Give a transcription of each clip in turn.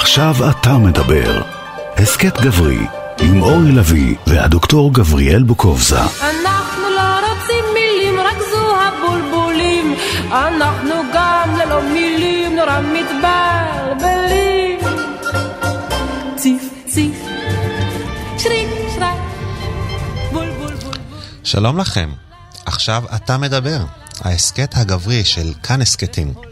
עכשיו אתה מדבר. הסכת גברי, עם אורי לביא והדוקטור גבריאל בוקובזה. אנחנו לא רוצים מילים, רק זו הבולבולים. אנחנו גם ללא מילים נורא מתבלבלים. ציף ציף, שריק שרק, בול בול בול. שלום לכם, עכשיו אתה מדבר, ההסכת הגברי של כאן הסכתים.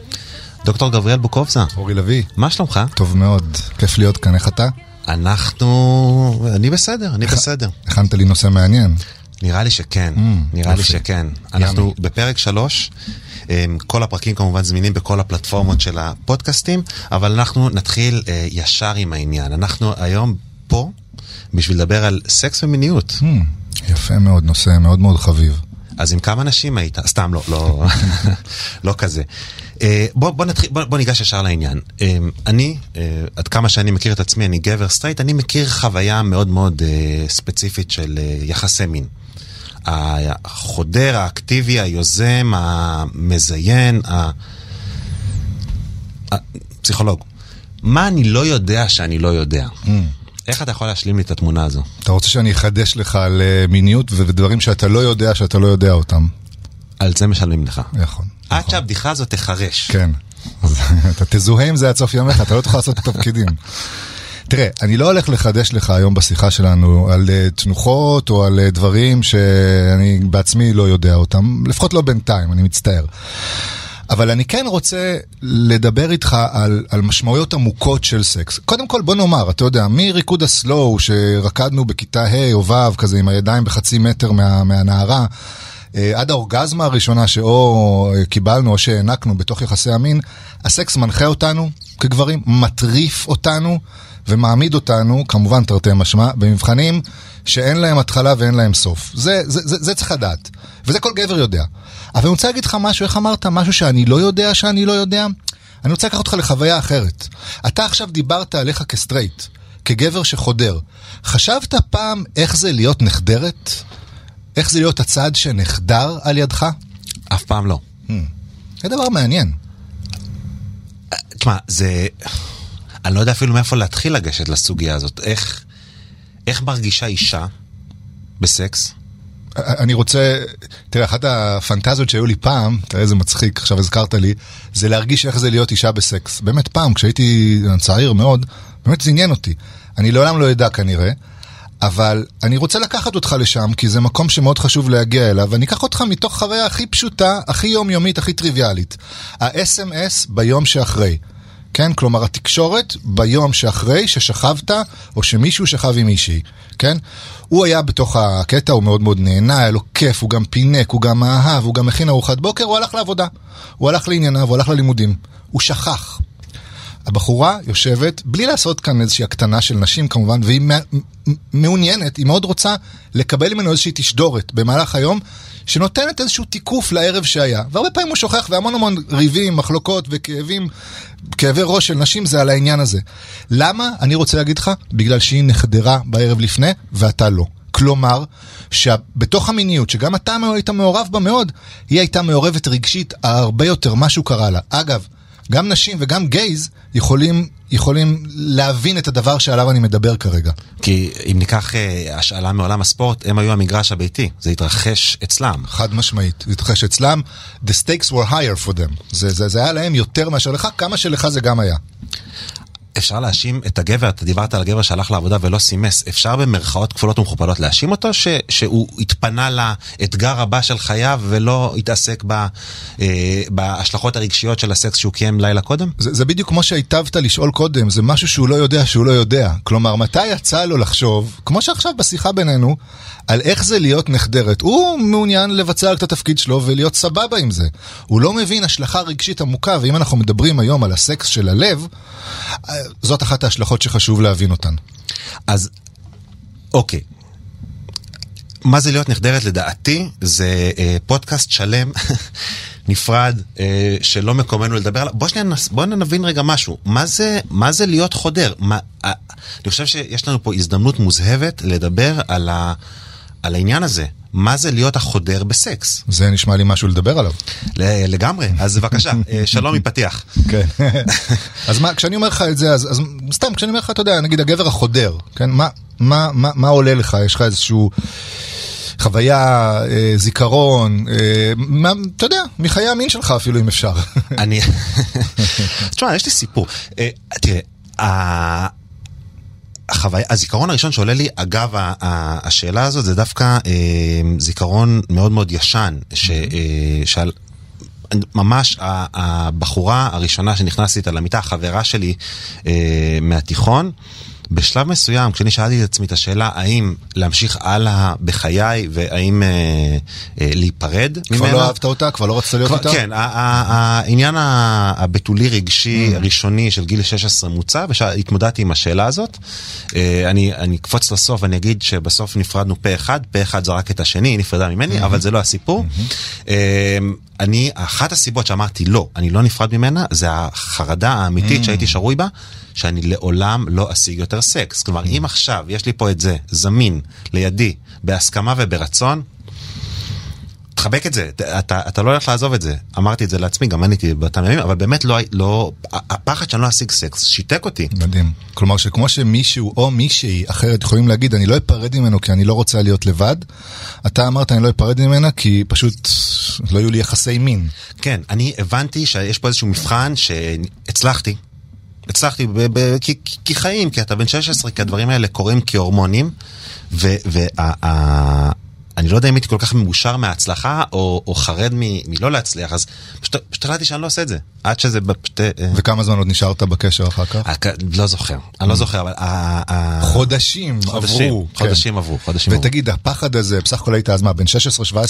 דוקטור גבריאל בוקובזה, אורי לביא, מה שלומך? טוב מאוד, כיף להיות כאן, איך אתה? אנחנו... אני בסדר, אני בסדר. הכנת לי נושא מעניין. נראה לי שכן, Mm, נראה לי. שכן. אנחנו בפרק שלוש, אמ, כל הפרקים כמובן זמינים בכל הפלטפורמות של הפודקאסטים, אבל אנחנו נתחיל אה, ישר עם העניין. אנחנו היום פה בשביל לדבר על סקס ומיניות. Hmm, יפה מאוד, נושא מאוד מאוד חביב. אז עם כמה נשים היית? סתם לא, לא, לא כזה. אה, בוא, בוא, נתחיל, בוא, בוא ניגש ישר לעניין. אה, אני, אה, עד כמה שאני מכיר את עצמי, אני גבר סטרייט, אני מכיר חוויה מאוד מאוד ספציפית של יחסי מין. החודר, האקטיבי, היוזם, המזיין, הפסיכולוג. מה אני לא יודע שאני לא יודע? איך אתה יכול להשלים לי את התמונה הזו? אתה רוצה שאני אחדש לך על מיניות ודברים שאתה לא יודע שאתה לא יודע אותם? על זה משלמים לך. נכון. עד נכון. שהבדיחה הזאת תחרש. כן. אז אתה תזוהה עם זה עד סוף ימיך, אתה לא תוכל לעשות את התפקידים. תראה, אני לא הולך לחדש לך היום בשיחה שלנו על אה, תנוחות או על אה, דברים שאני בעצמי לא יודע אותם, לפחות לא בינתיים, אני מצטער. אבל אני כן רוצה לדבר איתך על, על משמעויות עמוקות של סקס. קודם כל בוא נאמר, אתה יודע, מריקוד הסלואו שרקדנו בכיתה ה' או ו', כזה עם הידיים בחצי מטר מה, מהנערה, עד האורגזמה הראשונה שאו אה, קיבלנו או שהענקנו בתוך יחסי המין, הסקס מנחה אותנו כגברים, מטריף אותנו ומעמיד אותנו, כמובן תרתי משמע, במבחנים שאין להם התחלה ואין להם סוף. זה, זה, זה, זה צריך לדעת, וזה כל גבר יודע. אבל אני רוצה להגיד לך משהו, איך אמרת? משהו שאני לא יודע שאני לא יודע? אני רוצה לקחת אותך לחוויה אחרת. אתה עכשיו דיברת עליך כסטרייט, כגבר שחודר. חשבת פעם איך זה להיות נחדרת? איך זה להיות הצד שנחדר על ידך? אף פעם לא. זה דבר מעניין. תשמע, זה... אני לא יודע אפילו מאיפה להתחיל לגשת לסוגיה הזאת. איך, איך מרגישה אישה בסקס? אני רוצה, תראה, אחת הפנטזיות שהיו לי פעם, תראה איזה מצחיק, עכשיו הזכרת לי, זה להרגיש איך זה להיות אישה בסקס. באמת פעם, כשהייתי צעיר מאוד, באמת זה עניין אותי. אני לעולם לא אדע כנראה, אבל אני רוצה לקחת אותך לשם, כי זה מקום שמאוד חשוב להגיע אליו, ואני אקח אותך מתוך חוויה הכי פשוטה, הכי יומיומית, הכי טריוויאלית. ה-SMS ביום שאחרי. כן? כלומר, התקשורת ביום שאחרי ששכבת, או שמישהו שכב עם מישהי, כן? הוא היה בתוך הקטע, הוא מאוד מאוד נהנה, היה לו כיף, הוא גם פינק, הוא גם אהב, הוא גם מכין ארוחת בוקר, הוא הלך לעבודה. הוא הלך לענייניו, הוא הלך ללימודים. הוא שכח. הבחורה יושבת, בלי לעשות כאן איזושהי הקטנה של נשים כמובן, והיא מעוניינת, היא מאוד רוצה לקבל ממנו איזושהי תשדורת במהלך היום, שנותנת איזשהו תיקוף לערב שהיה. והרבה פעמים הוא שוכח, והמון המון ריבים, מחלוקות וכאבים, כאבי ראש של נשים זה על העניין הזה. למה? אני רוצה להגיד לך, בגלל שהיא נחדרה בערב לפני, ואתה לא. כלומר, שבתוך המיניות, שגם אתה היית מעורב בה מאוד, היא הייתה מעורבת רגשית הרבה יותר, משהו קרה לה. אגב, גם נשים וגם גייז יכולים, יכולים להבין את הדבר שעליו אני מדבר כרגע. כי אם ניקח אה, השאלה מעולם הספורט, הם היו המגרש הביתי. זה התרחש אצלם. חד משמעית, זה התרחש אצלם, the stakes were higher for them. זה, זה, זה היה להם יותר מאשר לך, כמה שלך זה גם היה. אפשר להאשים את הגבר, אתה דיברת על הגבר שהלך לעבודה ולא סימס, אפשר במרכאות כפולות ומכופלות להאשים אותו ש, שהוא התפנה לאתגר הבא של חייו ולא התעסק ב, אה, בהשלכות הרגשיות של הסקס שהוא קיים לילה קודם? זה, זה בדיוק כמו שהיטבת לשאול קודם, זה משהו שהוא לא יודע שהוא לא יודע. כלומר, מתי יצא לו לחשוב, כמו שעכשיו בשיחה בינינו, על איך זה להיות נחדרת. הוא מעוניין לבצע את התפקיד שלו ולהיות סבבה עם זה. הוא לא מבין השלכה רגשית עמוקה, ואם אנחנו מדברים היום על הסקס של הלב, אה, זאת אחת ההשלכות שחשוב להבין אותן. אז אוקיי. מה זה להיות נחדרת לדעתי? זה אה, פודקאסט שלם, נפרד, אה, שלא מקומנו לדבר עליו. בוא שנייה, נס- בוא נבין רגע משהו. מה זה, מה זה להיות חודר? מה, אה, אני חושב שיש לנו פה הזדמנות מוזהבת לדבר על, ה, על העניין הזה. מה זה להיות החודר בסקס. זה נשמע לי משהו לדבר עליו. לגמרי, אז בבקשה, אה, שלום מפתיח. כן. אז מה, כשאני אומר לך את זה, אז, אז סתם, כשאני אומר לך, אתה יודע, נגיד הגבר החודר, כן? מה, מה, מה, מה עולה לך? יש לך איזשהו חוויה, אה, זיכרון, אה, מה, אתה יודע, מחיי המין שלך אפילו, אם אפשר. אני... תשמע, יש לי סיפור. אה, תראה, החוויה, הזיכרון הראשון שעולה לי, אגב ה- ה- השאלה הזאת, זה דווקא אה, זיכרון מאוד מאוד ישן, ש, אה, שעל... ממש הבחורה הראשונה שנכנסתי איתה למיטה, החברה שלי אה, מהתיכון, בשלב מסוים, כשאני שאלתי את עצמי את השאלה האם להמשיך הלאה בחיי והאם אה, אה, להיפרד ממנה. כבר לא אהבת אותה? כבר לא רצית להיות כבר- איתה? כן, העניין הבתולי רגשי Mm. הראשוני של גיל 16 מוצע, והתמודדתי עם השאלה הזאת. אה, אני אני אקפוץ לסוף, אני אגיד שבסוף נפרדנו פה אחד, פה אחד זרק את השני, היא נפרדה Mm-hmm. ממני, אבל זה לא הסיפור. אה, אני, אחת הסיבות שאמרתי לא, אני לא נפרד ממנה, זה החרדה Mm. האמיתית שהייתי שרוי בה, שאני לעולם לא אשיג יותר סקס. כלומר, אם עכשיו יש לי פה את זה זמין לידי, בהסכמה וברצון, תחבק את זה, אתה, אתה, לא הולך לעזוב את זה. אמרתי את זה לעצמי, גם עניתי באותם ימים, אבל באמת לא, לא, הפחד שאני לא אשיג סקס שיתק אותי. מדהים. כלומר שכמו שמישהו או מישהי אחרת יכולים להגיד אני לא אפרד ממנו כי אני לא רוצה להיות לבד, אתה אמרת אני לא אפרד ממנה כי פשוט לא יהיו לי יחסי מין. כן, אני הבנתי שיש פה איזשהו מבחן שהצלחתי. הצלחתי ב- ב- כי, כי- חיים, כי אתה בן 16, כי הדברים האלה קורים כהורמונים, ואני לא יודע אם הייתי כל כך מאושר מההצלחה, או, או חרד מ, מלא להצליח, אז פשוט פשוט החלטתי שאני לא עושה את זה. עד שזה פשוט... אה, וכמה זמן עוד נשארת בקשר אחר כך? אה, לא זוכר, אני לא זוכר, אבל... חודשים חודשים, עברו. חודשים כן. עברו, חודשים עברו. ותגיד, הפחד הזה, בסך הכל היית אז מה, בן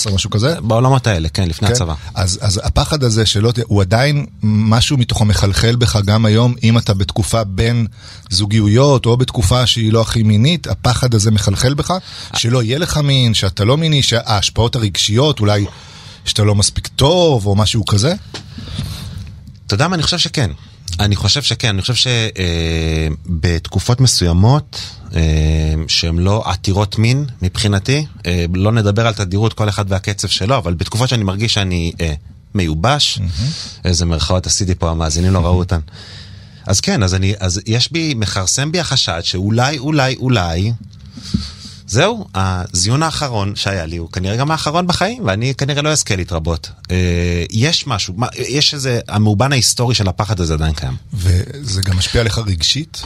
16-17, משהו כזה? בעולמות האלה, כן, לפני כן? הצבא. אז, הפחד הזה שלא, הוא עדיין משהו מתוכו מחלחל בך גם היום, אם אתה בתקופה בין זוגיות או בתקופה שהיא לא הכי מינית, הפחד הזה מחלחל בך, שלא יהיה לך מין, שאתה לא מיני, שההשפעות הרגשיות, אולי שאתה לא מספיק טוב או משהו כזה? אתה יודע מה? אני חושב שכן. אני חושב שכן, אני חושב שבתקופות מסוימות אה, שהן לא עתירות מין מבחינתי, אה, לא נדבר על תדירות כל אחד והקצב שלו, אבל בתקופות שאני מרגיש שאני אה, מיובש, איזה מירכאות עשיתי פה, המאזינים לא ראו אותן. אז כן, אז, אני, אז יש בי, מכרסם בי החשד שאולי, אולי, אולי, זהו, הזיון האחרון שהיה לי הוא כנראה גם האחרון בחיים, ואני כנראה לא אזכה להתרבות. אה, יש משהו, מה, יש איזה, המאובן ההיסטורי של הפחד הזה עדיין קיים. וזה גם משפיע עליך רגשית?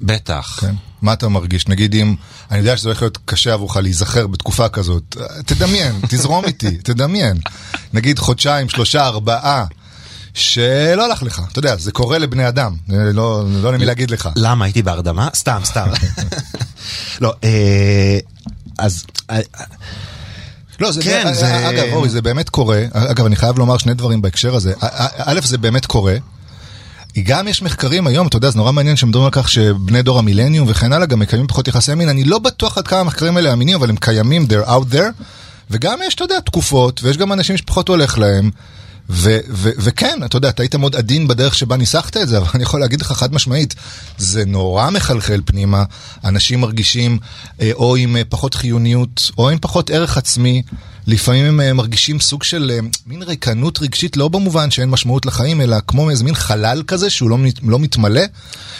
בטח. כן. מה אתה מרגיש? נגיד אם, אני יודע שזה הולך להיות קשה עבורך להיזכר בתקופה כזאת, תדמיין, תזרום איתי, תדמיין. נגיד חודשיים, שלושה, ארבעה, שלא הלך לך, אתה יודע, זה קורה לבני אדם, לא, לא יודע למי להגיד לך. למה הייתי בהרדמה? סתם, סתם. לא, אה, אז... אה, לא, זה, כן, זה- זה... אגב, אורי, זה באמת קורה. אגב, אני חייב לומר שני דברים בהקשר הזה. א', זה באמת קורה. גם יש מחקרים היום, אתה יודע, זה נורא מעניין שמדברים על כך שבני דור המילניום וכן הלאה גם מקיימים פחות יחסי מין. אני לא בטוח עד כמה המחקרים האלה אמינים, אבל הם קיימים, they're out there. וגם יש, אתה יודע, תקופות, ויש גם אנשים שפחות הולך להם. ו- ו- וכן, אתה יודע, אתה היית מאוד עדין בדרך שבה ניסחת את זה, אבל אני יכול להגיד לך חד משמעית, זה נורא מחלחל פנימה, אנשים מרגישים אה, או עם אה, פחות חיוניות, או עם פחות ערך עצמי, לפעמים הם אה, מרגישים סוג של אה, מין ריקנות רגשית, לא במובן שאין משמעות לחיים, אלא כמו איזה מין חלל כזה שהוא לא, לא מתמלא,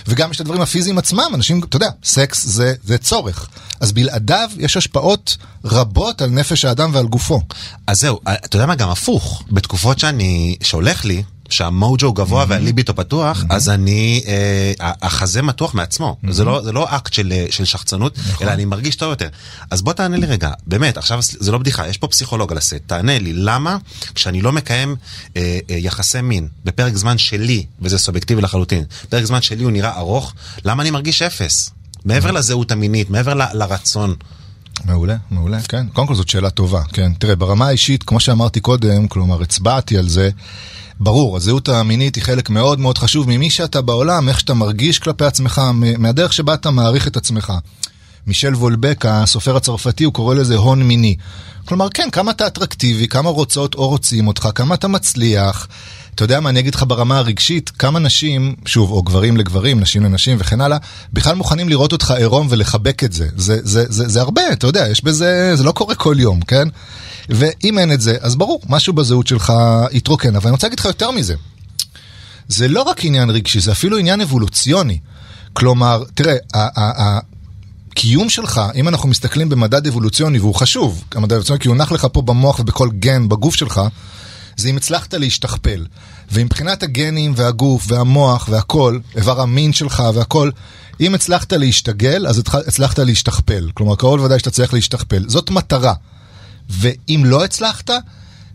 וגם יש את הדברים הפיזיים עצמם, אנשים, אתה יודע, סקס זה, זה צורך, אז בלעדיו יש השפעות רבות על נפש האדם ועל גופו. אז זהו, אתה יודע מה, גם הפוך. בתקופות שאני, שהולך לי, שהמוג'ו גבוה והליביטו פתוח, אז אני, אה, החזה מתוח מעצמו. זה לא, זה לא אקט של, אה, של שחצנות, אלא אני מרגיש טוב יותר. אז בוא תענה לי רגע, באמת, עכשיו זה לא בדיחה, יש פה פסיכולוג על הסט, תענה לי, למה כשאני לא מקיים אה, אה, יחסי מין בפרק זמן שלי, וזה סובייקטיבי לחלוטין, פרק זמן שלי הוא נראה ארוך, למה אני מרגיש אפס? מעבר לזהות המינית, מעבר לרצון. מעולה, מעולה, כן. קודם כל זאת שאלה טובה, כן. תראה, ברמה האישית, כמו שאמרתי קודם, כלומר, הצבעתי על זה, ברור, הזהות המינית היא חלק מאוד מאוד חשוב ממי שאתה בעולם, איך שאתה מרגיש כלפי עצמך, מהדרך שבה אתה מעריך את עצמך. מישל וולבק, הסופר הצרפתי, הוא קורא לזה הון מיני. כלומר, כן, כמה אתה אטרקטיבי, כמה רוצות או רוצים אותך, כמה אתה מצליח, אתה יודע מה, אני אגיד לך ברמה הרגשית, כמה נשים, שוב, או גברים לגברים, נשים לנשים וכן הלאה, בכלל מוכנים לראות אותך עירום ולחבק את זה. זה, זה, זה, זה הרבה, אתה יודע, יש בזה, זה לא קורה כל יום, כן? ואם אין את זה, אז ברור, משהו בזהות שלך יתרוקן. אבל אני רוצה להגיד לך יותר מזה. זה לא רק עניין רגשי, זה אפילו עניין אבולוציוני. כלומר, תראה, הקיום שלך, אם אנחנו מסתכלים במדד אבולוציוני, והוא חשוב, המדד אבולוציוני, כי הוא נח לך פה במוח ובכל גן בגוף שלך, זה אם הצלחת להשתכפל. ומבחינת הגנים והגוף והמוח והכל, איבר המין שלך והכל, אם הצלחת להשתגל, אז הצלחת להשתכפל. כלומר, קרוב לוודאי שאתה צריך להשתכפל. זאת מטרה. ואם לא הצלחת,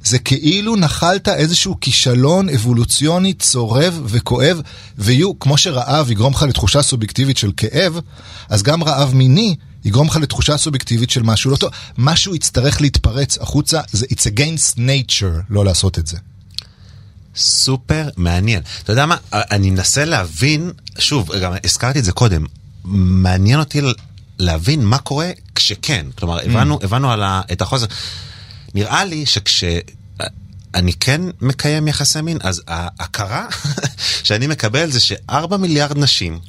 זה כאילו נחלת איזשהו כישלון אבולוציוני צורב וכואב, ויהיו, כמו שרעב יגרום לך לתחושה סובייקטיבית של כאב, אז גם רעב מיני יגרום לך לתחושה סובייקטיבית של משהו לא טוב. משהו יצטרך להתפרץ החוצה, זה it's against nature לא לעשות את זה. סופר מעניין. אתה יודע מה, אני מנסה להבין, שוב, גם הזכרתי את זה קודם, מעניין אותי להבין מה קורה כשכן. כלומר, הבנו, mm. הבנו על ה, את החוזר. נראה לי שכש... אני כן מקיים יחסי מין, אז ההכרה שאני מקבל זה שארבע מיליארד נשים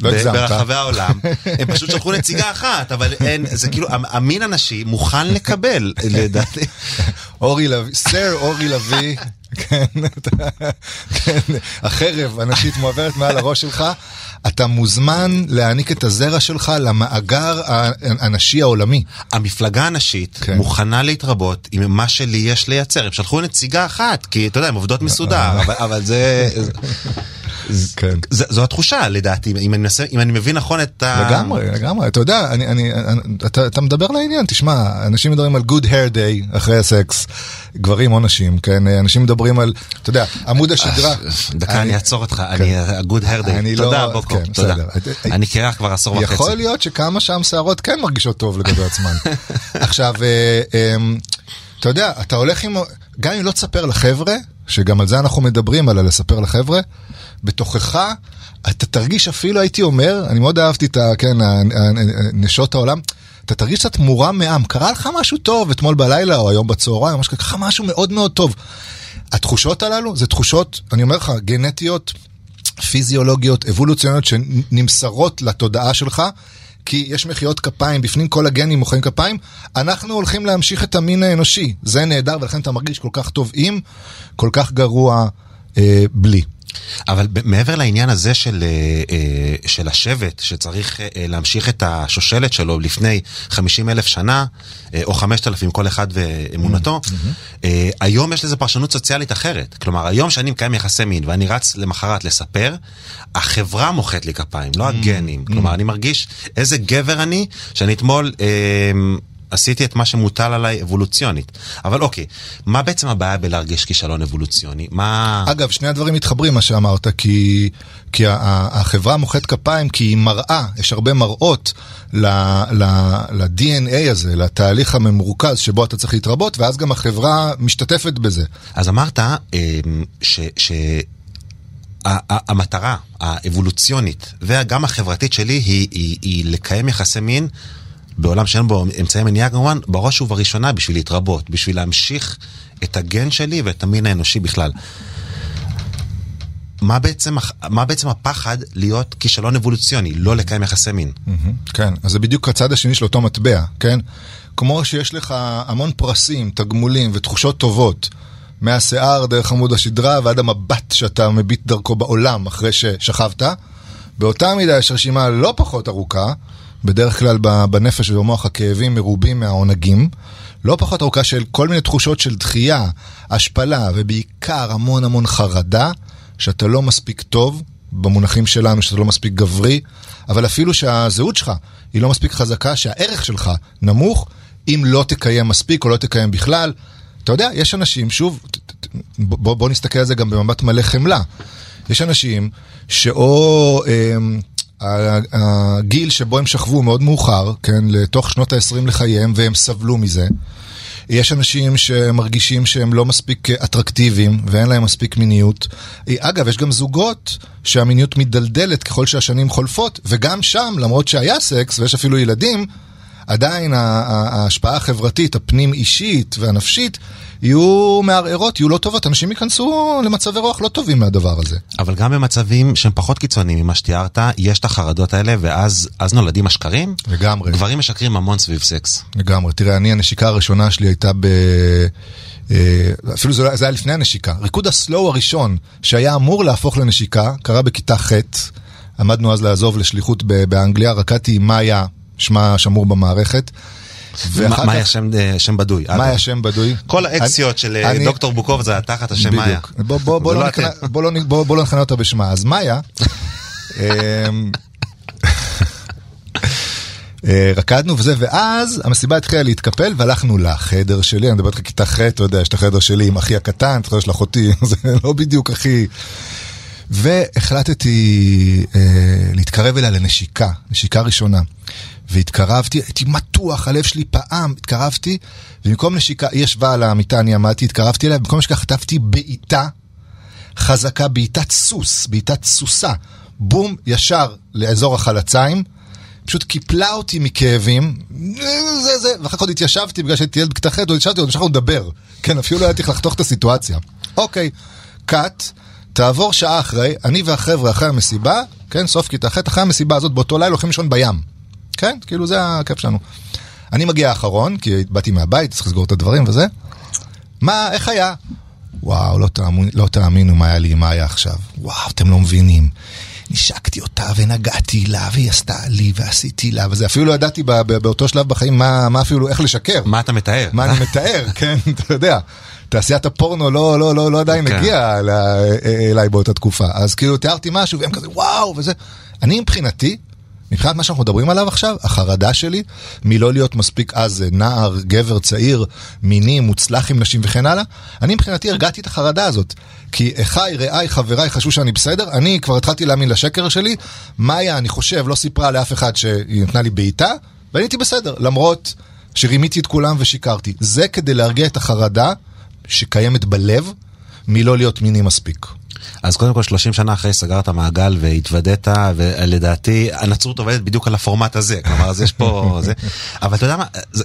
לא ברחבי העולם, הם פשוט שלחו נציגה אחת, אבל אין, זה כאילו, המין הנשי מוכן לקבל, לדעתי. אורי לביא, סר אורי לביא, כן, כן, החרב הנשית מועברת מעל הראש שלך. אתה מוזמן להעניק את הזרע שלך למאגר הנשי העולמי. המפלגה הנשית כן. מוכנה להתרבות עם מה שלי יש לייצר. הם שלחו נציגה אחת, כי אתה יודע, הן עובדות מסודר, אבל, אבל זה... כן. ז, זו התחושה לדעתי, אם אני, מנסה, אם אני מבין נכון את ה... לגמרי, לגמרי, אתה יודע, אני, אני, אתה, אתה מדבר לעניין, תשמע, אנשים מדברים על good hair day אחרי הסקס, גברים או נשים, כן, אנשים מדברים על, אתה יודע, עמוד השדרה. דקה, אני אעצור אותך, אני, כן. good hair day, תודה לא- בוקו, כן, תודה. אני קרח כבר עשור וחצי. יכול להיות שכמה שם שערות כן מרגישות טוב לגבי עצמן. עכשיו, אה, אמ, אתה יודע, אתה הולך עם, גם אם לא תספר לחבר'ה, שגם על זה אנחנו מדברים, על הלספר לחבר'ה, בתוכך אתה תרגיש אפילו, הייתי אומר, אני מאוד אהבתי את ה... כן, נשות העולם, אתה תרגיש קצת מורם מעם. קרה לך משהו טוב אתמול בלילה או היום בצהריים, ממש לך משהו מאוד מאוד טוב. התחושות הללו זה תחושות, אני אומר לך, גנטיות, פיזיולוגיות, אבולוציוניות שנמסרות לתודעה שלך. כי יש מחיאות כפיים, בפנים כל הגנים מוחאים כפיים, אנחנו הולכים להמשיך את המין האנושי. זה נהדר, ולכן אתה מרגיש כל כך טוב עם, כל כך גרוע אה, בלי. אבל מעבר לעניין הזה של, אה, אה, של השבט, שצריך אה, להמשיך את השושלת שלו לפני 50 אלף שנה, או 5,000 כל אחד ואמונתו, mm-hmm. היום יש לזה פרשנות סוציאלית אחרת. כלומר, היום שאני מקיים יחסי מין ואני רץ למחרת לספר, החברה מוחאת לי כפיים, לא הגנים. כלומר, אני מרגיש איזה גבר אני, שאני אתמול... עשיתי את מה שמוטל עליי אבולוציונית. אבל אוקיי, מה בעצם הבעיה בלהרגיש כישלון אבולוציוני? מה... אגב, שני הדברים מתחברים, מה שאמרת, כי, כי החברה מוחאת כפיים כי היא מראה, יש הרבה מראות ל-DNA הזה, לתהליך הממורכז שבו אתה צריך להתרבות, ואז גם החברה משתתפת בזה. אז אמרת אמ, ש... ש... המטרה האבולוציונית וגם החברתית שלי היא, היא, היא לקיים יחסי מין בעולם שאין בו אמצעי מניעה כמובן, בראש ובראשונה בשביל להתרבות, בשביל להמשיך את הגן שלי ואת המין האנושי בכלל. מה בעצם, מה בעצם הפחד להיות כישלון אבולוציוני, לא לקיים יחסי מין? Mm-hmm, כן, אז זה בדיוק הצד השני של אותו מטבע, כן? כמו שיש לך המון פרסים, תגמולים ותחושות טובות מהשיער דרך עמוד השדרה ועד המבט שאתה מביט דרכו בעולם אחרי ששכבת, באותה מידה יש רשימה לא פחות ארוכה בדרך כלל בנפש ובמוח הכאבים מרובים מהעונגים, לא פחות ארוכה של כל מיני תחושות של דחייה, השפלה ובעיקר המון המון חרדה, שאתה לא מספיק טוב, במונחים שלנו שאתה לא מספיק גברי, אבל אפילו שהזהות שלך היא לא מספיק חזקה, שהערך שלך נמוך, אם לא תקיים מספיק או לא תקיים בכלל. אתה יודע, יש אנשים, שוב, בוא, בוא נסתכל על זה גם במבט מלא חמלה. יש אנשים שאו... אה, הגיל שבו הם שכבו מאוד מאוחר, כן, לתוך שנות ה-20 לחייהם, והם סבלו מזה. יש אנשים שמרגישים שהם לא מספיק אטרקטיביים ואין להם מספיק מיניות. אגב, יש גם זוגות שהמיניות מדלדלת ככל שהשנים חולפות, וגם שם, למרות שהיה סקס ויש אפילו ילדים, עדיין ההשפעה החברתית, הפנים אישית והנפשית, יהיו מערערות, יהיו לא טובות, אנשים ייכנסו למצבי רוח לא טובים מהדבר הזה. אבל גם במצבים שהם פחות קיצוניים ממה שתיארת, יש את החרדות האלה, ואז אז נולדים השקרים. לגמרי. גברים משקרים המון סביב סקס. לגמרי. תראה, אני, הנשיקה הראשונה שלי הייתה ב... אה, אפילו זה, לא- זה היה לפני הנשיקה. ריקוד הסלואו הראשון, שהיה אמור להפוך לנשיקה, קרה בכיתה ח', עמדנו אז לעזוב לשליחות באנגליה, רקדתי עם מאיה, שמה שמור במערכת. מה היה שם, אה, שם בדוי? מה היה שם בדוי? כל האקסיות של אה, דוקטור בוקוב זה תחת השם מאיה. בדיוק. בוא, בוא, בוא, זה לא לא. בוא, לא, לא נכנה אותה בשמה. אז מאיה, אמ, אה, רקדנו וזה, ואז המסיבה התחילה להתקפל והלכנו לחדר שלי, אני מדבר איתך כיתה ח', אתה יודע, יש את החדר שלי עם אחי הקטן, אתה יודע, של אחותי, זה לא בדיוק אחי. והחלטתי אה, להתקרב אליה לנשיקה, נשיקה ראשונה. והתקרבתי, הייתי מתוח, הלב שלי פעם, התקרבתי, ובמקום נשיקה, היא ישבה על המיטה, אני עמדתי, התקרבתי אליה, במקום נשיקה חטפתי בעיטה חזקה, בעיטת סוס, בעיטת סוסה, בום, ישר לאזור החלציים, פשוט קיפלה אותי מכאבים, זה זה, ואחר כך עוד התיישבתי בגלל שהייתי ילד בכיתה ח', עוד התיישבתי, עוד המשכנו לדבר. כן, אפילו לא הייתי צריך לחתוך את הסיטואציה. אוקיי, קאט, תעבור שעה אחרי, אני והחבר'ה אחרי המסיבה, כן, סוף כיתה ח', אחרי המסיבה הזאת, באותו לילה הולכים לישון בים. כן, כאילו זה הכיף שלנו. אני מגיע האחרון, כי באתי מהבית, צריך לסגור את הדברים וזה. מה, איך היה? וואו, לא, תאמין, לא תאמינו מה היה לי עם מאיה עכשיו. וואו, אתם לא מבינים. נשקתי אותה ונגעתי לה, והיא עשתה לי ועשיתי לה, וזה אפילו לא ידעתי ב- ב- באותו שלב בחיים מה, מה אפילו, איך לשקר. מה אתה מתאר? מה אני מתאר, כן, אתה יודע. תעשיית הפורנו לא, לא, לא, לא עדיין כן. הגיעה אל- אליי באותה תקופה. אז כאילו תיארתי משהו והם כזה וואו וזה. אני מבחינתי, מבחינת מה שאנחנו מדברים עליו עכשיו, החרדה שלי מלא להיות מספיק אז נער, גבר צעיר, מיני, מוצלח עם נשים וכן הלאה, אני מבחינתי הרגעתי את החרדה הזאת. כי אחיי, רעיי, חבריי חשבו שאני בסדר, אני כבר התחלתי להאמין לשקר שלי. מאיה, אני חושב, לא סיפרה לאף אחד שהיא נתנה לי בעיטה, ואני הייתי בסדר, למרות שרימיתי את כולם ושיקרתי. זה כדי להרגיע את החרדה שקיימת בלב מלא להיות מיני מספיק. אז קודם כל 30 שנה אחרי סגרת מעגל והתוודית, ולדעתי הנצרות עובדת בדיוק על הפורמט הזה, כלומר אז יש פה זה, אבל אתה יודע מה, זה,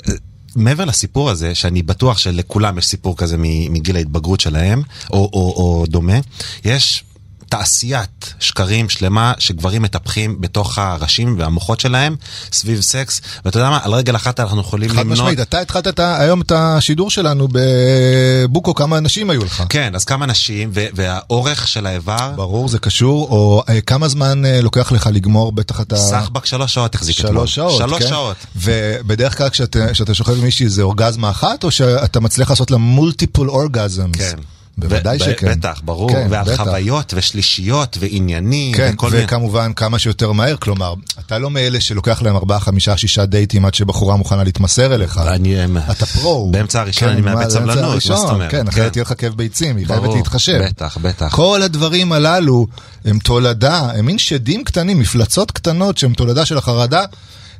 מעבר לסיפור הזה, שאני בטוח שלכולם יש סיפור כזה מגיל ההתבגרות שלהם, או, או, או דומה, יש תעשיית שקרים שלמה שגברים מטפחים בתוך הראשים והמוחות שלהם סביב סקס, ואתה יודע מה, על רגל אחת אנחנו יכולים חד למנות... משמעית, אתה התחלת את ה- היום את השידור שלנו בבוקו, כמה אנשים היו לך? כן, אז כמה נשים, ו- והאורך של האיבר, ברור, זה קשור, או אה, כמה זמן אה, לוקח לך לגמור בטח את ה... סחבק שלוש שעות החזיק אתמול. שלוש שעות, שלוש כן? שעות. ובדרך כלל כשאתה שוכב עם מישהי זה אורגזמה אחת, או שאתה מצליח לעשות לה מולטיפול אורגזמס? כן. בוודאי שכן. בטח, ברור. כן, ועל בטח. חוויות ושלישיות ועניינים כן, וכל. וכמובן כמה שיותר מהר, כלומר, אתה לא מאלה שלוקח להם ארבעה, חמישה, שישה דייטים עד שבחורה מוכנה להתמסר אליך. אני... אתה פרו. באמצע הראשון אני מה, מאבד סבלנות, מה זאת אומרת? כן, אחרת יהיה לך כאב ביצים, היא חייבת להתחשב. בטח, בטח. כל הדברים הללו הם תולדה, הם מין שדים קטנים, מפלצות קטנות שהם תולדה של החרדה.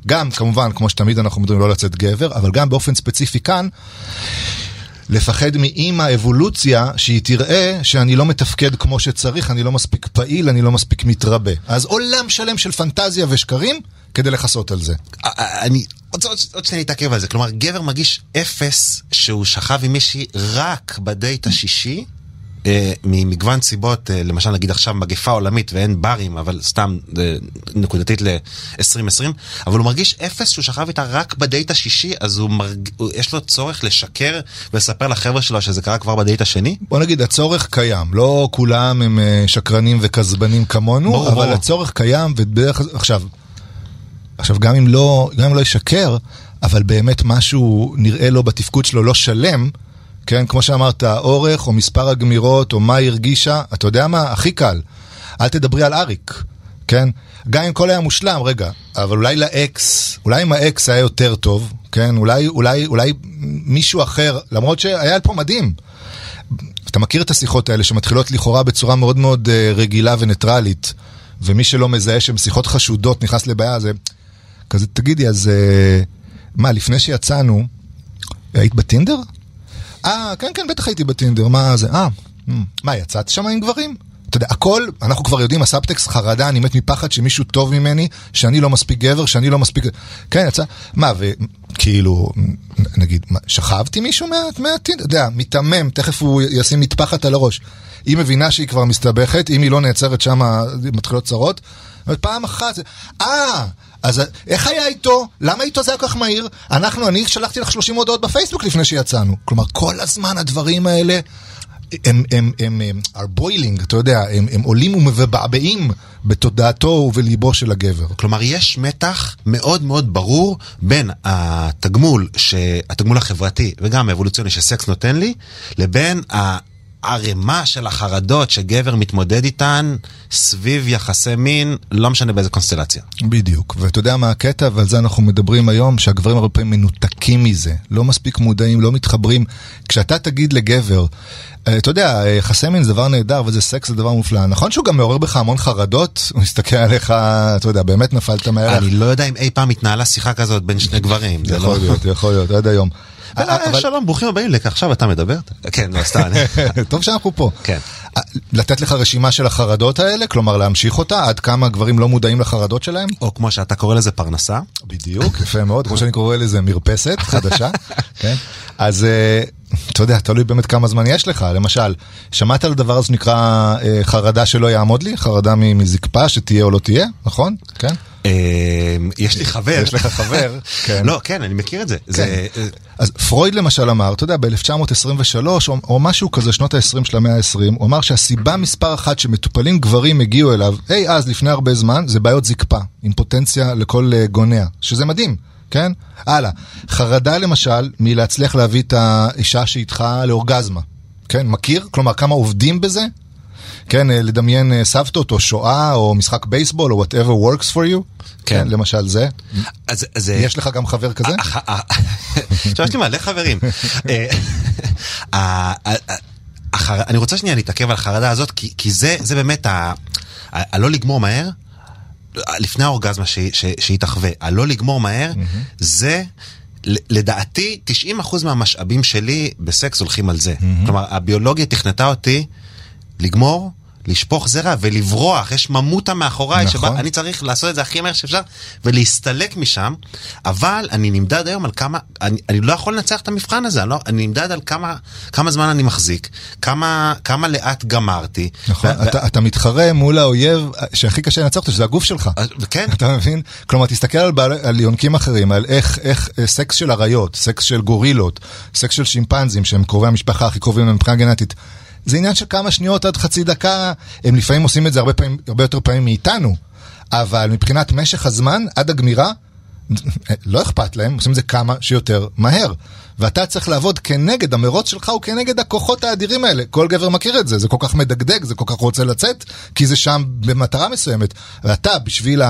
גם, כמובן, כמו שתמיד אנחנו מדברים, לא לצאת גבר, אבל גם באופן ספציפי כאן, לפחד מאם האבולוציה שהיא תראה שאני לא מתפקד כמו שצריך, אני לא מספיק פעיל, אני לא מספיק מתרבה. אז עולם שלם של פנטזיה ושקרים כדי לכסות על זה. אני עוד, עוד, עוד שניה נתעכב על זה. כלומר, גבר מרגיש אפס שהוא שכב עם מישהי רק בדייט השישי. אה, ממגוון סיבות, אה, למשל נגיד עכשיו מגפה עולמית ואין ברים, אבל סתם אה, נקודתית ל-2020, אבל הוא מרגיש אפס שהוא שכב איתה רק בדייט השישי, אז הוא מרג... יש לו צורך לשקר ולספר לחבר'ה שלו שזה קרה כבר בדייט השני? בוא נגיד, הצורך קיים, לא כולם הם שקרנים וכזבנים כמונו, ברור, אבל ברור. הצורך קיים, ובדרך כלל, עכשיו, עכשיו גם אם לא, גם אם לא ישקר, אבל באמת משהו נראה לו בתפקוד שלו לא שלם, כן, כמו שאמרת, האורך או מספר הגמירות או מה היא הרגישה, אתה יודע מה, הכי קל, אל תדברי על אריק, כן? גם אם הכל היה מושלם, רגע, אבל אולי לאקס, אולי אם האקס היה יותר טוב, כן? אולי, אולי, אולי מישהו אחר, למרות שהיה פה מדהים. אתה מכיר את השיחות האלה שמתחילות לכאורה בצורה מאוד מאוד אה, רגילה וניטרלית, ומי שלא מזהה שהן שיחות חשודות נכנס לבעיה, זה כזה, תגידי, אז אה, מה, לפני שיצאנו, היית בטינדר? אה, כן, כן, בטח הייתי בטינדר, מה זה? אה, מה, יצאת שם עם גברים? אתה יודע, הכל, אנחנו כבר יודעים, הסאבטקסט חרדה, אני מת מפחד שמישהו טוב ממני, שאני לא מספיק גבר, שאני לא מספיק... כן, יצא... מה, וכאילו, נגיד, מה, שכבתי מישהו מהעתיד? אתה יודע, מיתמם, תכף הוא ישים מטפחת על הראש. היא מבינה שהיא כבר מסתבכת, אם היא לא נעצרת שם, מתחילות צרות. פעם אחת, אה, אז איך היה איתו? למה איתו זה היה כל כך מהיר? אנחנו, אני שלחתי לך 30 הודעות בפייסבוק לפני שיצאנו. כלומר, כל הזמן הדברים האלה... הם, הם, הם, הם are boiling, אתה יודע, הם, הם עולים ומבעבעים בתודעתו ובליבו של הגבר. כלומר, יש מתח מאוד מאוד ברור בין התגמול, ש... התגמול החברתי וגם האבולוציוני שסקס נותן לי, לבין ה... ערימה של החרדות שגבר מתמודד איתן סביב יחסי מין, לא משנה באיזה קונסטלציה. בדיוק, ואתה יודע מה הקטע, ועל זה אנחנו מדברים היום, שהגברים הרבה פעמים מנותקים מזה, לא מספיק מודעים, לא מתחברים. כשאתה תגיד לגבר, אה, אתה יודע, יחסי מין זה דבר נהדר וזה סקס זה דבר מופלא. נכון שהוא גם מעורר בך המון חרדות? הוא מסתכל עליך, אתה יודע, באמת נפלת מהלך. אני לא יודע אם אי פעם התנהלה שיחה כזאת בין שני גברים. יכול לא- להיות, יכול להיות, עד היום. שלום, ברוכים הבאים עכשיו אתה מדבר? כן, לא, סתם. טוב שאנחנו פה. כן. לתת לך רשימה של החרדות האלה, כלומר להמשיך אותה, עד כמה גברים לא מודעים לחרדות שלהם? או כמו שאתה קורא לזה פרנסה. בדיוק, יפה מאוד, כמו שאני קורא לזה מרפסת חדשה. כן? אז אה, אתה יודע, תלוי באמת כמה זמן יש לך. למשל, שמעת על הזה שנקרא אה, חרדה שלא יעמוד לי? חרדה מזקפה שתהיה או לא תהיה, נכון? כן? אמ, יש לי חבר. יש לך חבר, כן. לא, כן, אני מכיר את זה. כן. אה, אז פרויד למשל אמר, אתה יודע, ב-1923, או משהו כזה, שנות ה-20 של המאה ה-20, הוא אמר שהסיבה מספר אחת שמטופלים גברים הגיעו אליו, אי אז, לפני הרבה זמן, זה בעיות זקפה, עם פוטנציה לכל אה, גונע, שזה מדהים. כן? הלאה. חרדה למשל מלהצליח להביא את האישה שאיתך לאורגזמה. כן? מכיר? כלומר, כמה עובדים בזה? כן, אה, לדמיין אה, סבתות או שואה או משחק בייסבול או whatever works for you. כן. כן, למשל זה. אז, אז יש לך גם חבר כזה? עכשיו יש לי מלא חברים. אני רוצה שנייה להתעכב על החרדה הזאת, כי, זה, זה באמת הלא לגמור מהר. לפני האורגזמה שהיא תחווה, הלא לגמור מהר, mm-hmm. זה לדעתי 90% מהמשאבים שלי בסקס הולכים על זה. Mm-hmm. כלומר, הביולוגיה תכנתה אותי לגמור. לשפוך זרע ולברוח, יש ממוטה מאחוריי, נכון. שבה אני צריך לעשות את זה הכי מהר שאפשר ולהסתלק משם, אבל אני נמדד היום על כמה, אני, אני לא יכול לנצח את המבחן הזה, אני, לא, אני נמדד על כמה, כמה זמן אני מחזיק, כמה, כמה לאט גמרתי. נכון, ו- אתה, ו- אתה מתחרה מול האויב שהכי קשה לנצח אותו, שזה הגוף שלך. כן. אתה מבין? כלומר, תסתכל על, בעל, על יונקים אחרים, על איך, איך אה, סקס של אריות, סקס של גורילות, סקס של שימפנזים, שהם קרובי המשפחה הכי קרובים מבחינה גנטית. זה עניין של כמה שניות עד חצי דקה, הם לפעמים עושים את זה הרבה, פעמים, הרבה יותר פעמים מאיתנו, אבל מבחינת משך הזמן עד הגמירה, לא אכפת להם, עושים את זה כמה שיותר מהר. ואתה צריך לעבוד כנגד, המרוץ שלך הוא כנגד הכוחות האדירים האלה. כל גבר מכיר את זה, זה כל כך מדגדג, זה כל כך רוצה לצאת, כי זה שם במטרה מסוימת. ואתה, בשביל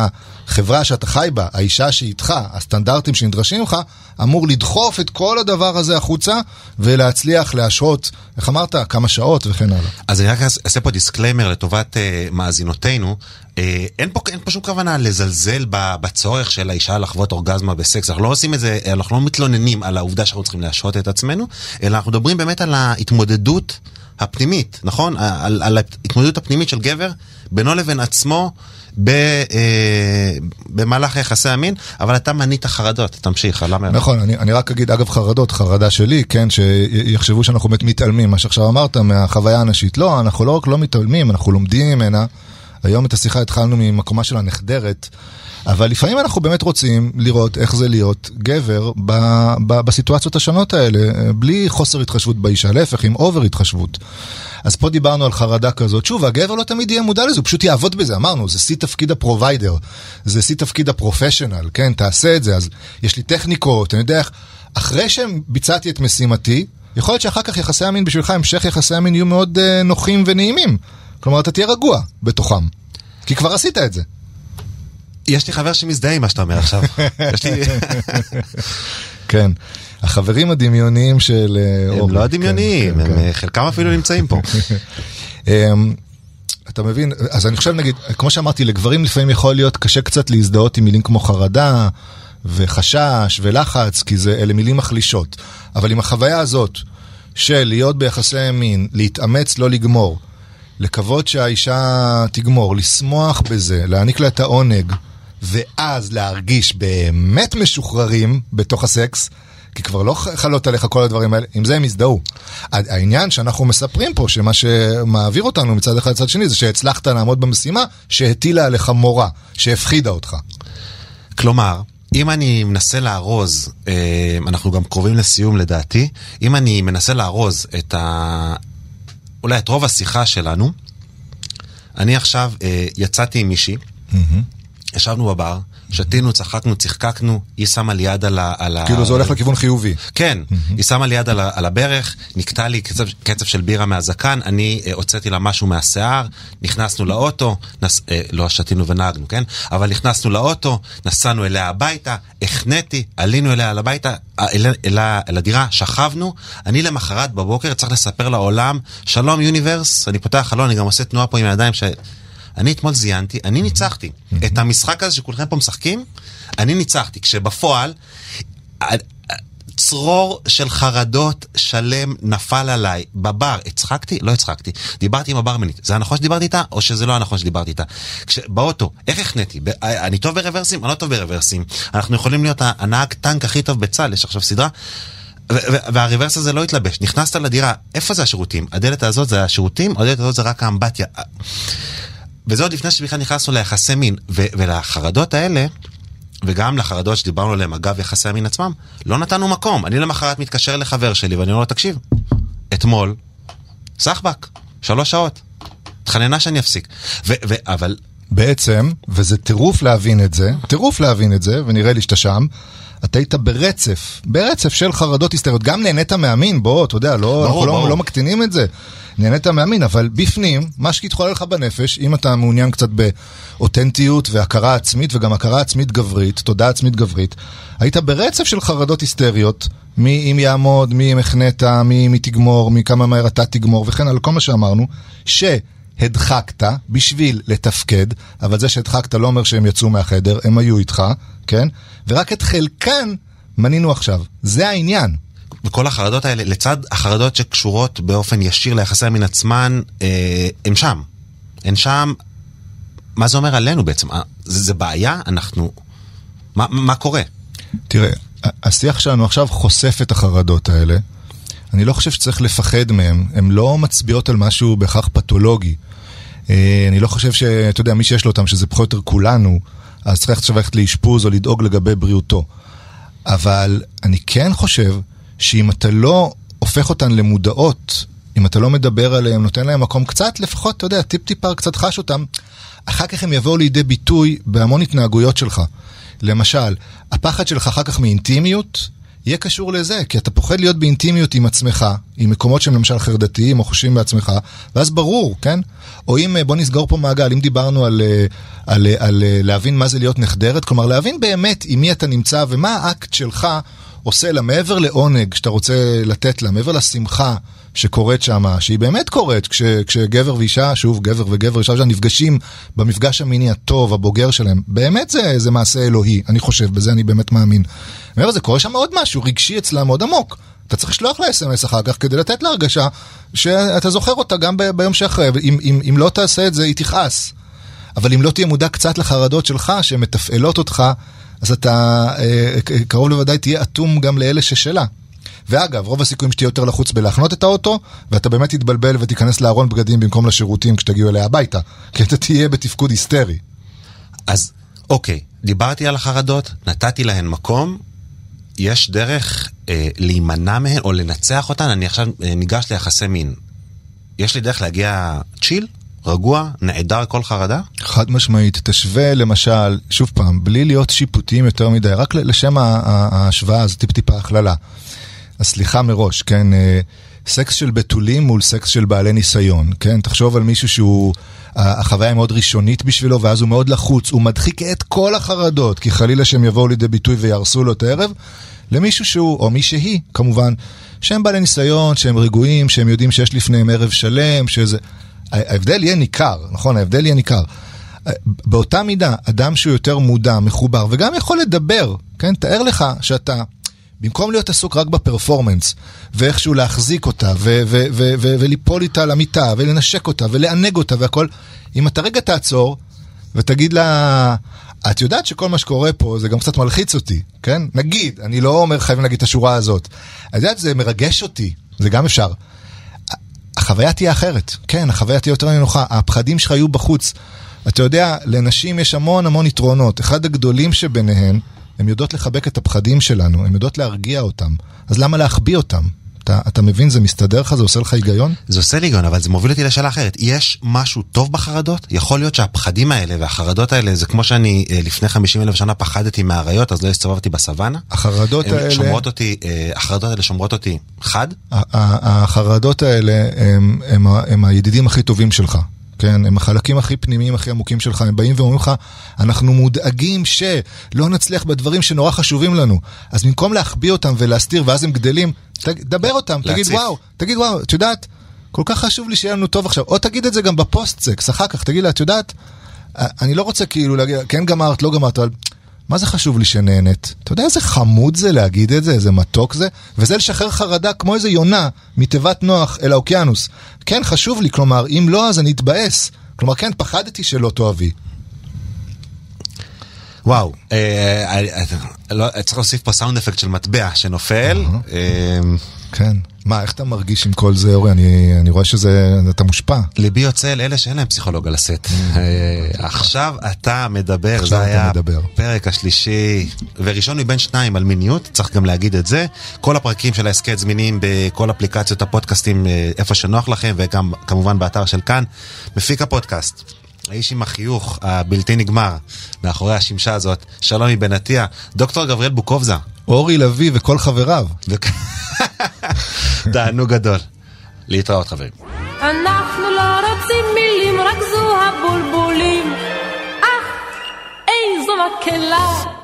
החברה שאתה חי בה, האישה שאיתך, הסטנדרטים שנדרשים ממך, אמור לדחוף את כל הדבר הזה החוצה, ולהצליח להשהות, איך אמרת, כמה שעות וכן הלאה. אז אני רק אעשה פה disclaimer לטובת אה, מאזינותינו. אה, אין, פה, אין פה שום כוונה לזלזל בצורך של האישה לחוות אורגזמה בסקס, אנחנו לא עושים את זה, אנחנו לא מתלוננים על העובדה שאנחנו צריכים להשהות את עצמנו, אלא אנחנו מדברים באמת על ההתמודדות הפנימית, נכון? על, על ההתמודדות הפנימית של גבר בינו לבין עצמו. ב, אה, במהלך יחסי המין, אבל אתה מנית חרדות, תמשיך, למה? נכון, אני, אני רק אגיד, אגב חרדות, חרדה שלי, כן, שיחשבו שאנחנו באמת מתעלמים, מה שעכשיו אמרת מהחוויה הנשית. לא, אנחנו לא רק לא מתעלמים, אנחנו לומדים ממנה. היום את השיחה התחלנו ממקומה של הנחדרת. אבל לפעמים אנחנו באמת רוצים לראות איך זה להיות גבר ב, ב, בסיטואציות השונות האלה, בלי חוסר התחשבות באישה, להפך, עם over התחשבות. אז פה דיברנו על חרדה כזאת. שוב, הגבר לא תמיד יהיה מודע לזה, הוא פשוט יעבוד בזה, אמרנו, זה שיא תפקיד ה provider, זה שיא תפקיד הפרופשיונל, כן, תעשה את זה, אז יש לי טכניקות, אני יודע איך, אחרי שביצעתי את משימתי, יכול להיות שאחר כך יחסי המין בשבילך, המשך יחסי המין יהיו מאוד uh, נוחים ונעימים. כלומר, אתה תהיה רגוע בתוכם, כי כבר עשית את זה. יש לי חבר שמזדהה עם מה שאתה אומר עכשיו. יש לי... כן. החברים הדמיוניים של אורי. הם לא כן, הדמיוניים, כן, הם כן. חלקם אפילו נמצאים פה. אמ, אתה מבין, אז אני חושב נגיד, כמו שאמרתי, לגברים לפעמים יכול להיות קשה קצת להזדהות עם מילים כמו חרדה וחשש ולחץ, כי זה, אלה מילים מחלישות. אבל עם החוויה הזאת של להיות ביחסי מין, להתאמץ, לא לגמור, לקוות שהאישה תגמור, לשמוח בזה, להעניק לה את העונג, ואז להרגיש באמת משוחררים בתוך הסקס, כי כבר לא חלות עליך כל הדברים האלה, עם זה הם יזדהו. העניין שאנחנו מספרים פה, שמה שמעביר אותנו מצד אחד לצד שני, זה שהצלחת לעמוד במשימה שהטילה עליך מורה, שהפחידה אותך. כלומר, אם אני מנסה לארוז, אה, אנחנו גם קרובים לסיום לדעתי, אם אני מנסה לארוז את ה... אולי את רוב השיחה שלנו, אני עכשיו אה, יצאתי עם מישהי, mm-hmm. ישבנו בבר, שתינו, צחקנו, צחקקנו, היא שמה לי יד על ה... על כאילו ה... זה הולך לכיוון חיובי. כן. היא שמה לי יד על, ה... על הברך, נקטע לי קצב, קצב של בירה מהזקן, אני אה, הוצאתי לה משהו מהשיער, נכנסנו לאוטו, נס... אה, לא שתינו ונהגנו, כן? אבל נכנסנו לאוטו, נסענו אליה הביתה, החנאתי, עלינו אליה לביתה, אה, אל, אל, אל, אל הדירה, שכבנו, אני למחרת בבוקר צריך לספר לעולם, שלום יוניברס, אני פותח חלון, אני גם עושה תנועה פה עם הידיים ש... אני אתמול זיינתי, אני ניצחתי. את המשחק הזה שכולכם פה משחקים, אני ניצחתי. כשבפועל, צרור של חרדות שלם נפל עליי בבר. הצחקתי? לא הצחקתי. דיברתי עם הברמנית. זה הנכון שדיברתי איתה, או שזה לא הנכון שדיברתי איתה? כש... באוטו, איך החנאתי? ב... אני טוב ברוורסים? אני לא טוב ברוורסים. אנחנו יכולים להיות הנהג טנק הכי טוב בצה"ל, יש עכשיו סדרה. והריברס הזה לא התלבש, נכנסת לדירה, איפה זה השירותים? הדלת הזאת זה השירותים, הדלת הזאת זה רק האמבטיה? וזה עוד לפני שבכלל נכנסנו ליחסי מין. ו- ולחרדות האלה, וגם לחרדות שדיברנו עליהן אגב יחסי המין עצמם, לא נתנו מקום. אני למחרת מתקשר לחבר שלי ואני אומר לו, תקשיב, אתמול, סחבק, שלוש שעות. התחננה שאני אפסיק. ו- ו- אבל... בעצם, וזה טירוף להבין את זה, טירוף להבין את זה, ונראה לי שאתה שם, אתה היית ברצף, ברצף של חרדות היסטריות. גם נהנית מהמין, בוא, אתה יודע, לא, ברור, אנחנו לא- ברור. לא, לא מקטינים את זה. נהנית מהמין, אבל בפנים, מה שהתחולל לך בנפש, אם אתה מעוניין קצת באותנטיות והכרה עצמית, וגם הכרה עצמית גברית, תודעה עצמית גברית, היית ברצף של חרדות היסטריות, מי אם יעמוד, מי אם החנית, מי אם היא תגמור, מי כמה מהר אתה תגמור, וכן על כל מה שאמרנו, שהדחקת בשביל לתפקד, אבל זה שהדחקת לא אומר שהם יצאו מהחדר, הם היו איתך, כן? ורק את חלקן מנינו עכשיו. זה העניין. וכל החרדות האלה, לצד החרדות שקשורות באופן ישיר ליחסי המין עצמן, אה, הם שם. הן שם, מה זה אומר עלינו בעצם? אה, זה, זה בעיה? אנחנו... מה, מה קורה? תראה, השיח שלנו עכשיו חושף את החרדות האלה. אני לא חושב שצריך לפחד מהם, הן לא מצביעות על משהו בהכרח פתולוגי. אה, אני לא חושב שאתה יודע, מי שיש לו אותם, שזה פחות או יותר כולנו, אז צריך עכשיו ללכת לאשפוז או לדאוג לגבי בריאותו. אבל אני כן חושב שאם אתה לא הופך אותן למודעות, אם אתה לא מדבר עליהן, נותן להן מקום קצת, לפחות, אתה יודע, טיפ-טיפה קצת חש אותן, אחר כך הם יבואו לידי ביטוי בהמון התנהגויות שלך. למשל, הפחד שלך אחר כך מאינטימיות, יהיה קשור לזה, כי אתה פוחד להיות באינטימיות עם עצמך, עם מקומות שהם למשל חרדתיים או חושבים בעצמך, ואז ברור, כן? או אם, בוא נסגור פה מעגל, אם דיברנו על, אה, על, על, על אה, להבין מה זה להיות נחדרת, כלומר להבין באמת עם מי אתה נמצא ומה האקט שלך עושה לה, מעבר לעונג שאתה רוצה לתת לה, מעבר לשמחה שקורית שם, שהיא באמת קורית, כש, כשגבר ואישה, שוב, גבר וגבר אישה, נפגשים במפגש המיני הטוב, הבוגר שלהם, באמת זה, זה מעשה אלוהי, אני חושב, בזה אני באמת מאמין. מעבר לזה, קורה שם עוד משהו רגשי אצלה מאוד עמוק. אתה צריך לשלוח לה אס.אם.אס אחר כך כדי לתת לה הרגשה שאתה זוכר אותה גם ב- ביום שאחרי, אם, אם, אם לא תעשה את זה, היא תכעס. אבל אם לא תהיה מודע קצת לחרדות שלך, שמתפעלות אותך, אז אתה אה, קרוב לוודאי תהיה אטום גם לאלה ששלה. ואגב, רוב הסיכויים שתהיה יותר לחוץ בלהחנות את האוטו, ואתה באמת תתבלבל ותיכנס לארון בגדים במקום לשירותים כשתגיעו אליה הביתה, כי אתה תהיה בתפקוד היסטרי. אז אוקיי, דיברתי על החרדות, נתתי להן מקום, יש דרך אה, להימנע מהן או לנצח אותן? אני עכשיו אה, ניגש ליחסי מין. יש לי דרך להגיע צ'יל? רגוע, נעדר כל חרדה? חד משמעית, תשווה למשל, שוב פעם, בלי להיות שיפוטיים יותר מדי, רק לשם ההשוואה, זה טיפ-טיפה הכללה. אז סליחה מראש, כן? אה, סקס של בתולים מול סקס של בעלי ניסיון, כן? תחשוב על מישהו שהוא, החוויה היא מאוד ראשונית בשבילו, ואז הוא מאוד לחוץ, הוא מדחיק את כל החרדות, כי חלילה שהם יבואו לידי ביטוי ויהרסו לו את הערב, למישהו שהוא, או מי שהיא, כמובן, שהם בעלי ניסיון, שהם רגועים, שהם יודעים שיש לפניהם ערב שלם, שזה... ההבדל יהיה ניכר, נכון? ההבדל יהיה ניכר. באותה מידה, אדם שהוא יותר מודע, מחובר, וגם יכול לדבר, כן? תאר לך שאתה במקום להיות עסוק רק בפרפורמנס, ואיכשהו להחזיק אותה, וליפול איתה למיטה, ולנשק אותה, ולענג אותה והכל, אם אתה רגע תעצור, ותגיד לה, את יודעת שכל מה שקורה פה זה גם קצת מלחיץ אותי, כן? נגיד, אני לא אומר חייבים להגיד את השורה הזאת. את יודעת, זה מרגש אותי, זה גם אפשר. החוויה תהיה אחרת, כן, החוויה תהיה יותר נינוחה, הפחדים שלך יהיו בחוץ. אתה יודע, לנשים יש המון המון יתרונות. אחד הגדולים שביניהן, הן יודעות לחבק את הפחדים שלנו, הן יודעות להרגיע אותם. אז למה להחביא אותם? אתה, אתה מבין, זה מסתדר לך? זה עושה לך היגיון? זה עושה לי היגיון, אבל זה מוביל אותי לשאלה אחרת. יש משהו טוב בחרדות? יכול להיות שהפחדים האלה והחרדות האלה זה כמו שאני אה, לפני 50 אלף שנה פחדתי מהאריות, אז לא הסתובבתי בסוואנה? החרדות האלה... שומרות אותי, אה, החרדות האלה שומרות אותי חד? החרדות האלה הם, הם, הם הידידים הכי טובים שלך. כן, הם החלקים הכי פנימיים, הכי עמוקים שלך, הם באים ואומרים לך, אנחנו מודאגים שלא נצליח בדברים שנורא חשובים לנו. אז במקום להחביא אותם ולהסתיר ואז הם גדלים, דבר אותם, תגיד להציף. וואו, תגיד וואו, את יודעת, כל כך חשוב לי שיהיה לנו טוב עכשיו, או תגיד את זה גם בפוסט סקס, אחר כך, תגיד לה, את יודעת, אני לא רוצה כאילו להגיד, כן גמרת, לא גמרת, אבל מה זה חשוב לי שנהנית? אתה יודע איזה חמוד זה להגיד את זה, איזה מתוק זה? וזה לשחרר חרדה כמו איזה יונה מתיבת נוח אל האוקיינוס. כן, חשוב לי, כלומר, אם לא, אז אני אתבאס. כלומר, כן, פחדתי שלא תאהבי. וואו, אה, אה, אה, לא, צריך להוסיף פה סאונד אפקט של מטבע שנופל. אה, כן. מה, איך אתה מרגיש עם כל זה, אורי? אני, אני רואה שזה, אתה מושפע. ליבי יוצא אל אלה שאין להם פסיכולוג על הסט. אה, עכשיו אתה מדבר, עכשיו זה אתה היה מדבר. הפרק השלישי וראשון מבין שניים על מיניות, צריך גם להגיד את זה. כל הפרקים של ההסכת זמינים בכל אפליקציות הפודקאסטים אה, איפה שנוח לכם וגם כמובן באתר של כאן. מפיק הפודקאסט. האיש עם החיוך הבלתי נגמר מאחורי השמשה הזאת, שלום מבן עטיה, דוקטור גבריאל בוקובזה. אורי לביא וכל חבריו. תענוג גדול. להתראות חברים. אנחנו לא רוצים מילים, רק זו הבולבולים. אך, איזו מקהלה.